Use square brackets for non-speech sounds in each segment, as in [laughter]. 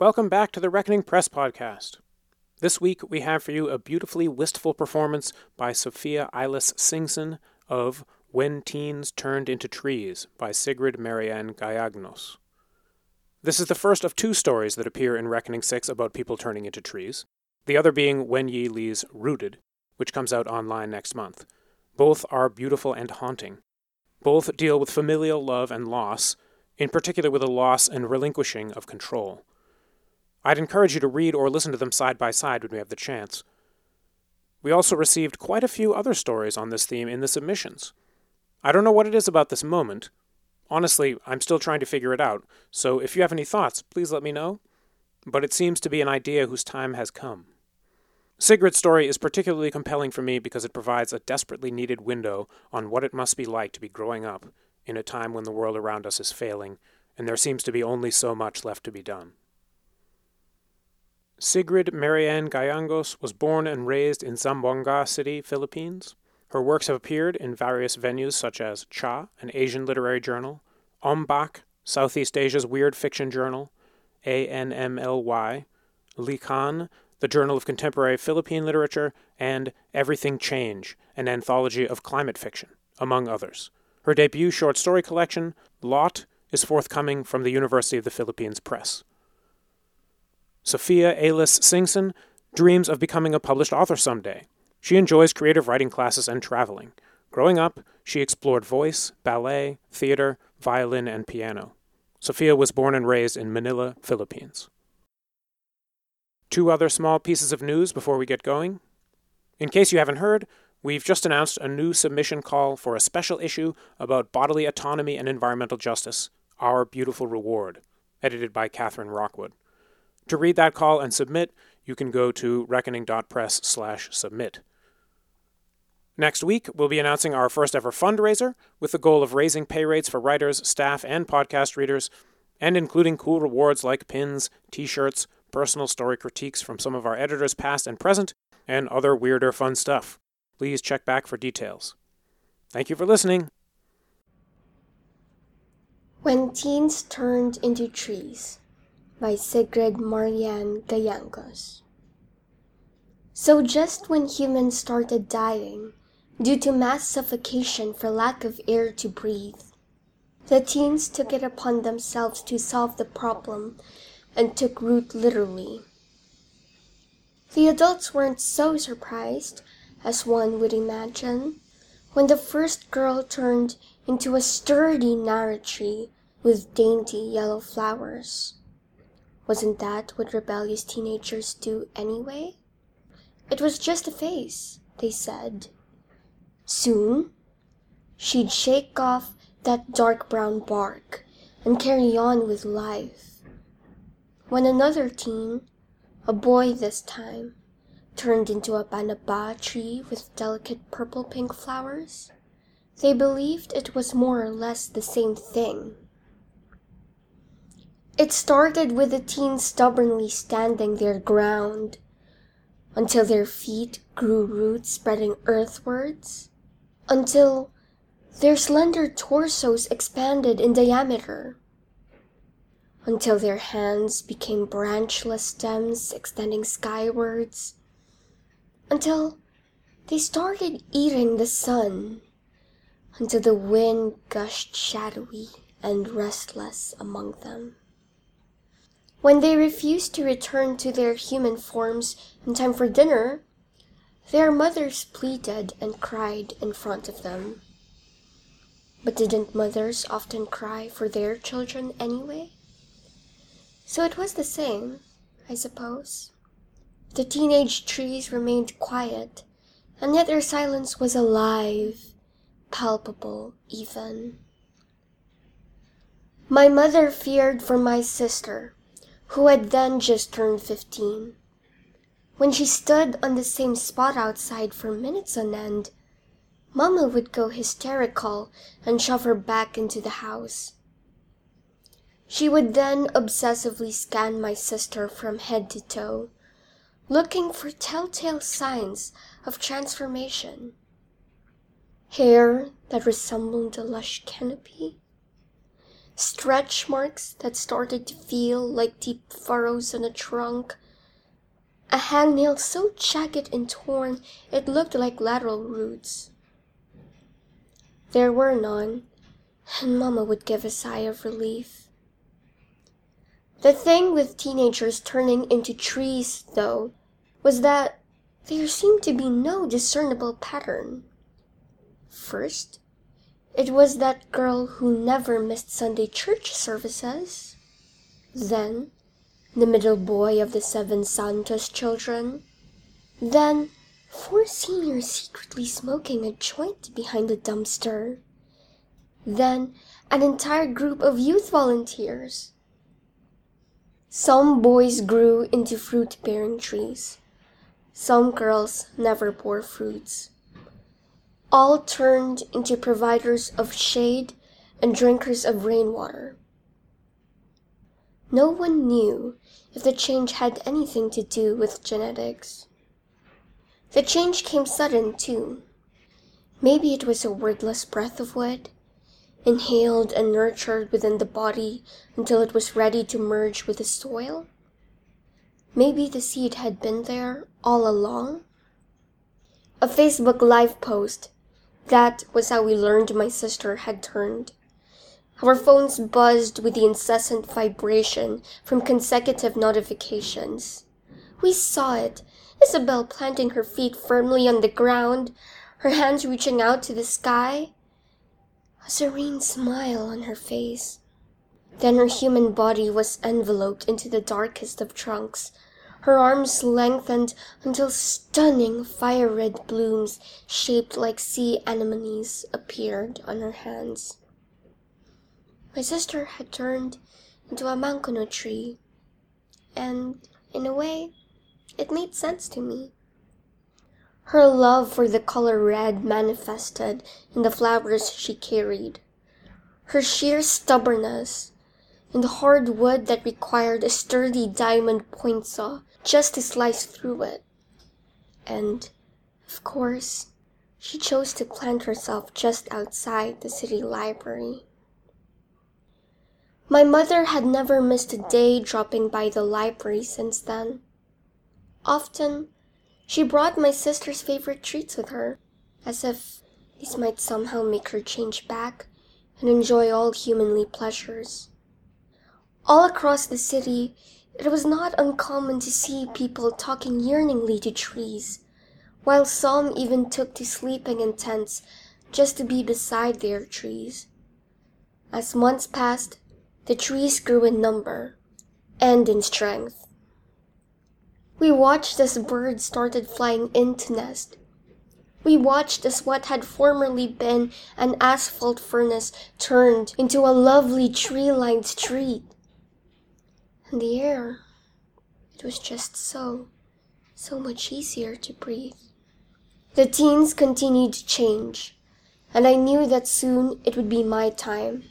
Welcome back to the Reckoning Press podcast. This week we have for you a beautifully wistful performance by Sophia Eilis Singson of When Teens Turned into Trees by Sigrid Marianne Gallegos. This is the first of two stories that appear in Reckoning 6 about people turning into trees, the other being Wen Yi Lee's Rooted, which comes out online next month. Both are beautiful and haunting. Both deal with familial love and loss, in particular with a loss and relinquishing of control. I'd encourage you to read or listen to them side by side when we have the chance. We also received quite a few other stories on this theme in the submissions. I don't know what it is about this moment. Honestly, I'm still trying to figure it out, so if you have any thoughts, please let me know. But it seems to be an idea whose time has come. Sigrid's story is particularly compelling for me because it provides a desperately needed window on what it must be like to be growing up in a time when the world around us is failing and there seems to be only so much left to be done. Sigrid Marianne Gallegos was born and raised in Zamboanga City, Philippines. Her works have appeared in various venues such as Cha, an Asian literary journal, Ombak, Southeast Asia's weird fiction journal, ANMLY, Likhaan, the Journal of Contemporary Philippine Literature, and Everything Change, an anthology of climate fiction, among others. Her debut short story collection, Lot, is forthcoming from the University of the Philippines Press. Sophia Eilis Singson dreams of becoming a published author someday. She enjoys creative writing classes and traveling. Growing up, she explored voice, ballet, theater, violin, and piano. Sophia was born and raised in Manila, Philippines. Two other small pieces of news before we get going. In case you haven't heard, we've just announced a new submission call for a special issue about bodily autonomy and environmental justice, Our Beautiful Reward, edited by Catherine Rockwood. To read that call and submit, you can go to reckoning.press slash submit. Next week, we'll be announcing our first ever fundraiser with the goal of raising pay rates for writers, staff, and podcast readers, and including cool rewards like pins, t shirts, personal story critiques from some of our editors past and present, and other weirder fun stuff. Please check back for details. Thank you for listening. When Teens Turned into Trees by Sigrid Marianne Gallegos. So, just when humans started dying due to mass suffocation for lack of air to breathe, the teens took it upon themselves to solve the problem and took root literally. The adults weren't so surprised as one would imagine when the first girl turned into a sturdy narrow tree with dainty yellow flowers. Wasn't that what rebellious teenagers do anyway? It was just a phase, they said. Soon, she'd shake off that dark brown bark and carry on with life. When another teen, a boy this time, turned into a banaba tree with delicate purple pink flowers, they believed it was more or less the same thing. It started with the teens stubbornly standing their ground until their feet grew roots spreading earthwards, until their slender torsos expanded in diameter, until their hands became branchless stems extending skywards, until they started eating the sun, until the wind gushed shadowy and restless among them. When they refused to return to their human forms in time for dinner, their mothers pleaded and cried in front of them. But didn't mothers often cry for their children anyway? So it was the same, I suppose. The teenage trees remained quiet, and yet their silence was alive, palpable even. My mother feared for my sister who had then just turned fifteen. When she stood on the same spot outside for minutes on end, Mamma would go hysterical and shove her back into the house. She would then obsessively scan my sister from head to toe, looking for telltale signs of transformation. Hair that resembled a lush canopy, stretch marks that started to feel like deep furrows on a trunk, a hangnail so jagged and torn it looked like lateral roots. There were none, and Mama would give a sigh of relief. The thing with teenagers turning into trees, though, was that there seemed to be no discernible pattern. First, it was that girl who never missed Sunday church services. Then, the middle boy of the seven Santos children. Then, four seniors secretly smoking a joint behind a dumpster. Then, an entire group of youth volunteers. Some boys grew into fruit bearing trees. Some girls never bore fruits. All turned into providers of shade and drinkers of rainwater. No one knew if the change had anything to do with genetics. The change came sudden, too. Maybe it was a wordless breath of wood, inhaled and nurtured within the body until it was ready to merge with the soil. Maybe the seed had been there all along. A Facebook Live post. That was how we learned my sister had turned. Our phones buzzed with the incessant vibration from consecutive notifications. We saw it Isabel planting her feet firmly on the ground, her hands reaching out to the sky, a serene smile on her face. Then her human body was enveloped into the darkest of trunks, her arms lengthened until stunning fire red blooms shaped like sea anemones appeared on her hands. My sister had turned into a mankono tree, and, in a way, it made sense to me. Her love for the color red manifested in the flowers she carried. Her sheer stubbornness in the hard wood that required a sturdy diamond point saw just to slice through it. And, of course, she chose to plant herself just outside the city library. My mother had never missed a day dropping by the library since then. Often, she brought my sister's favorite treats with her, as if these might somehow make her change back and enjoy all humanly pleasures. All across the city, it was not uncommon to see people talking yearningly to trees, while some even took to sleeping in tents just to be beside their trees. As months passed, the trees grew in number and in strength. We watched as birds started flying into nest. We watched as what had formerly been an asphalt furnace turned into a lovely tree-lined street. And the air, it was just so, so much easier to breathe. The teens continued to change, and I knew that soon it would be my time.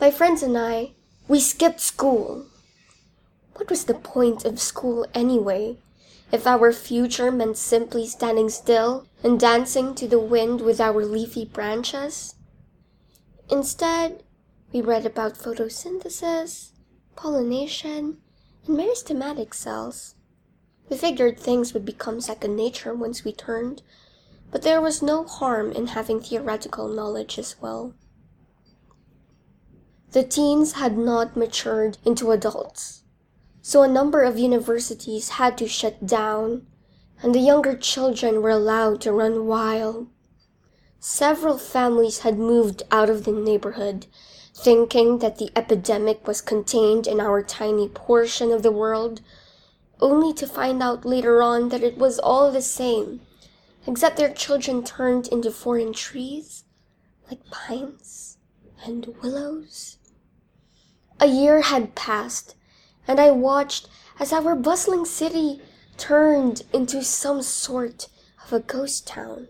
My friends and I, we skipped school what was the point of school anyway? If our future meant simply standing still and dancing to the wind with our leafy branches? Instead, we read about photosynthesis, pollination, and meristematic cells. We figured things would become second nature once we turned, but there was no harm in having theoretical knowledge as well. The teens had not matured into adults so a number of universities had to shut down, and the younger children were allowed to run wild. Several families had moved out of the neighborhood, thinking that the epidemic was contained in our tiny portion of the world, only to find out later on that it was all the same, except their children turned into foreign trees, like pines and willows. A year had passed, and I watched as our bustling city turned into some sort of a ghost town.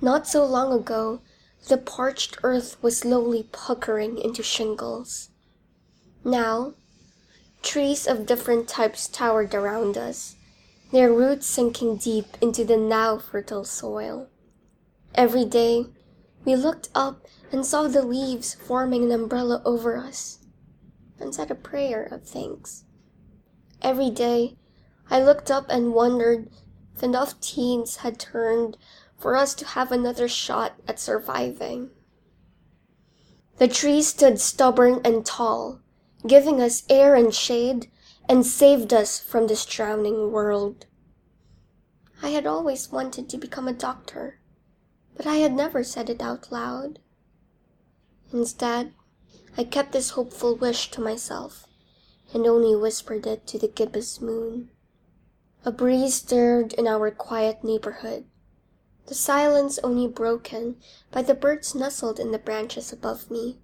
Not so long ago, the parched earth was slowly puckering into shingles. Now, trees of different types towered around us, their roots sinking deep into the now fertile soil. Every day, We looked up and saw the leaves forming an umbrella over us, and said a prayer of thanks. Every day, I looked up and wondered if enough teens had turned for us to have another shot at surviving. The trees stood stubborn and tall, giving us air and shade, and saved us from this drowning world. I had always wanted to become a doctor, but I had never said it out loud. Instead, I kept this hopeful wish to myself and only whispered it to the gibbous moon. A breeze stirred in our quiet neighborhood, the silence only broken by the birds nestled in the branches above me,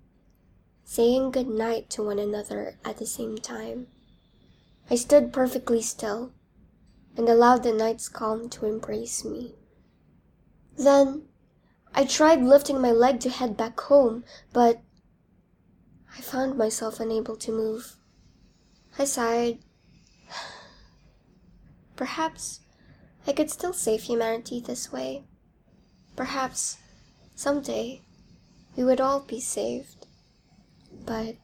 saying good night to one another at the same time. I stood perfectly still and allowed the night's calm to embrace me. Then I tried lifting my leg to head back home, but I found myself unable to move. I sighed. [sighs] Perhaps I could still save humanity this way. Perhaps someday we would all be saved. But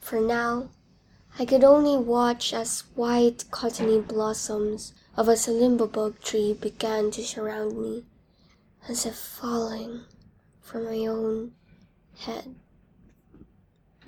for now, I could only watch as white cottony blossoms of a salimbobog tree began to surround me, as if falling from my own head.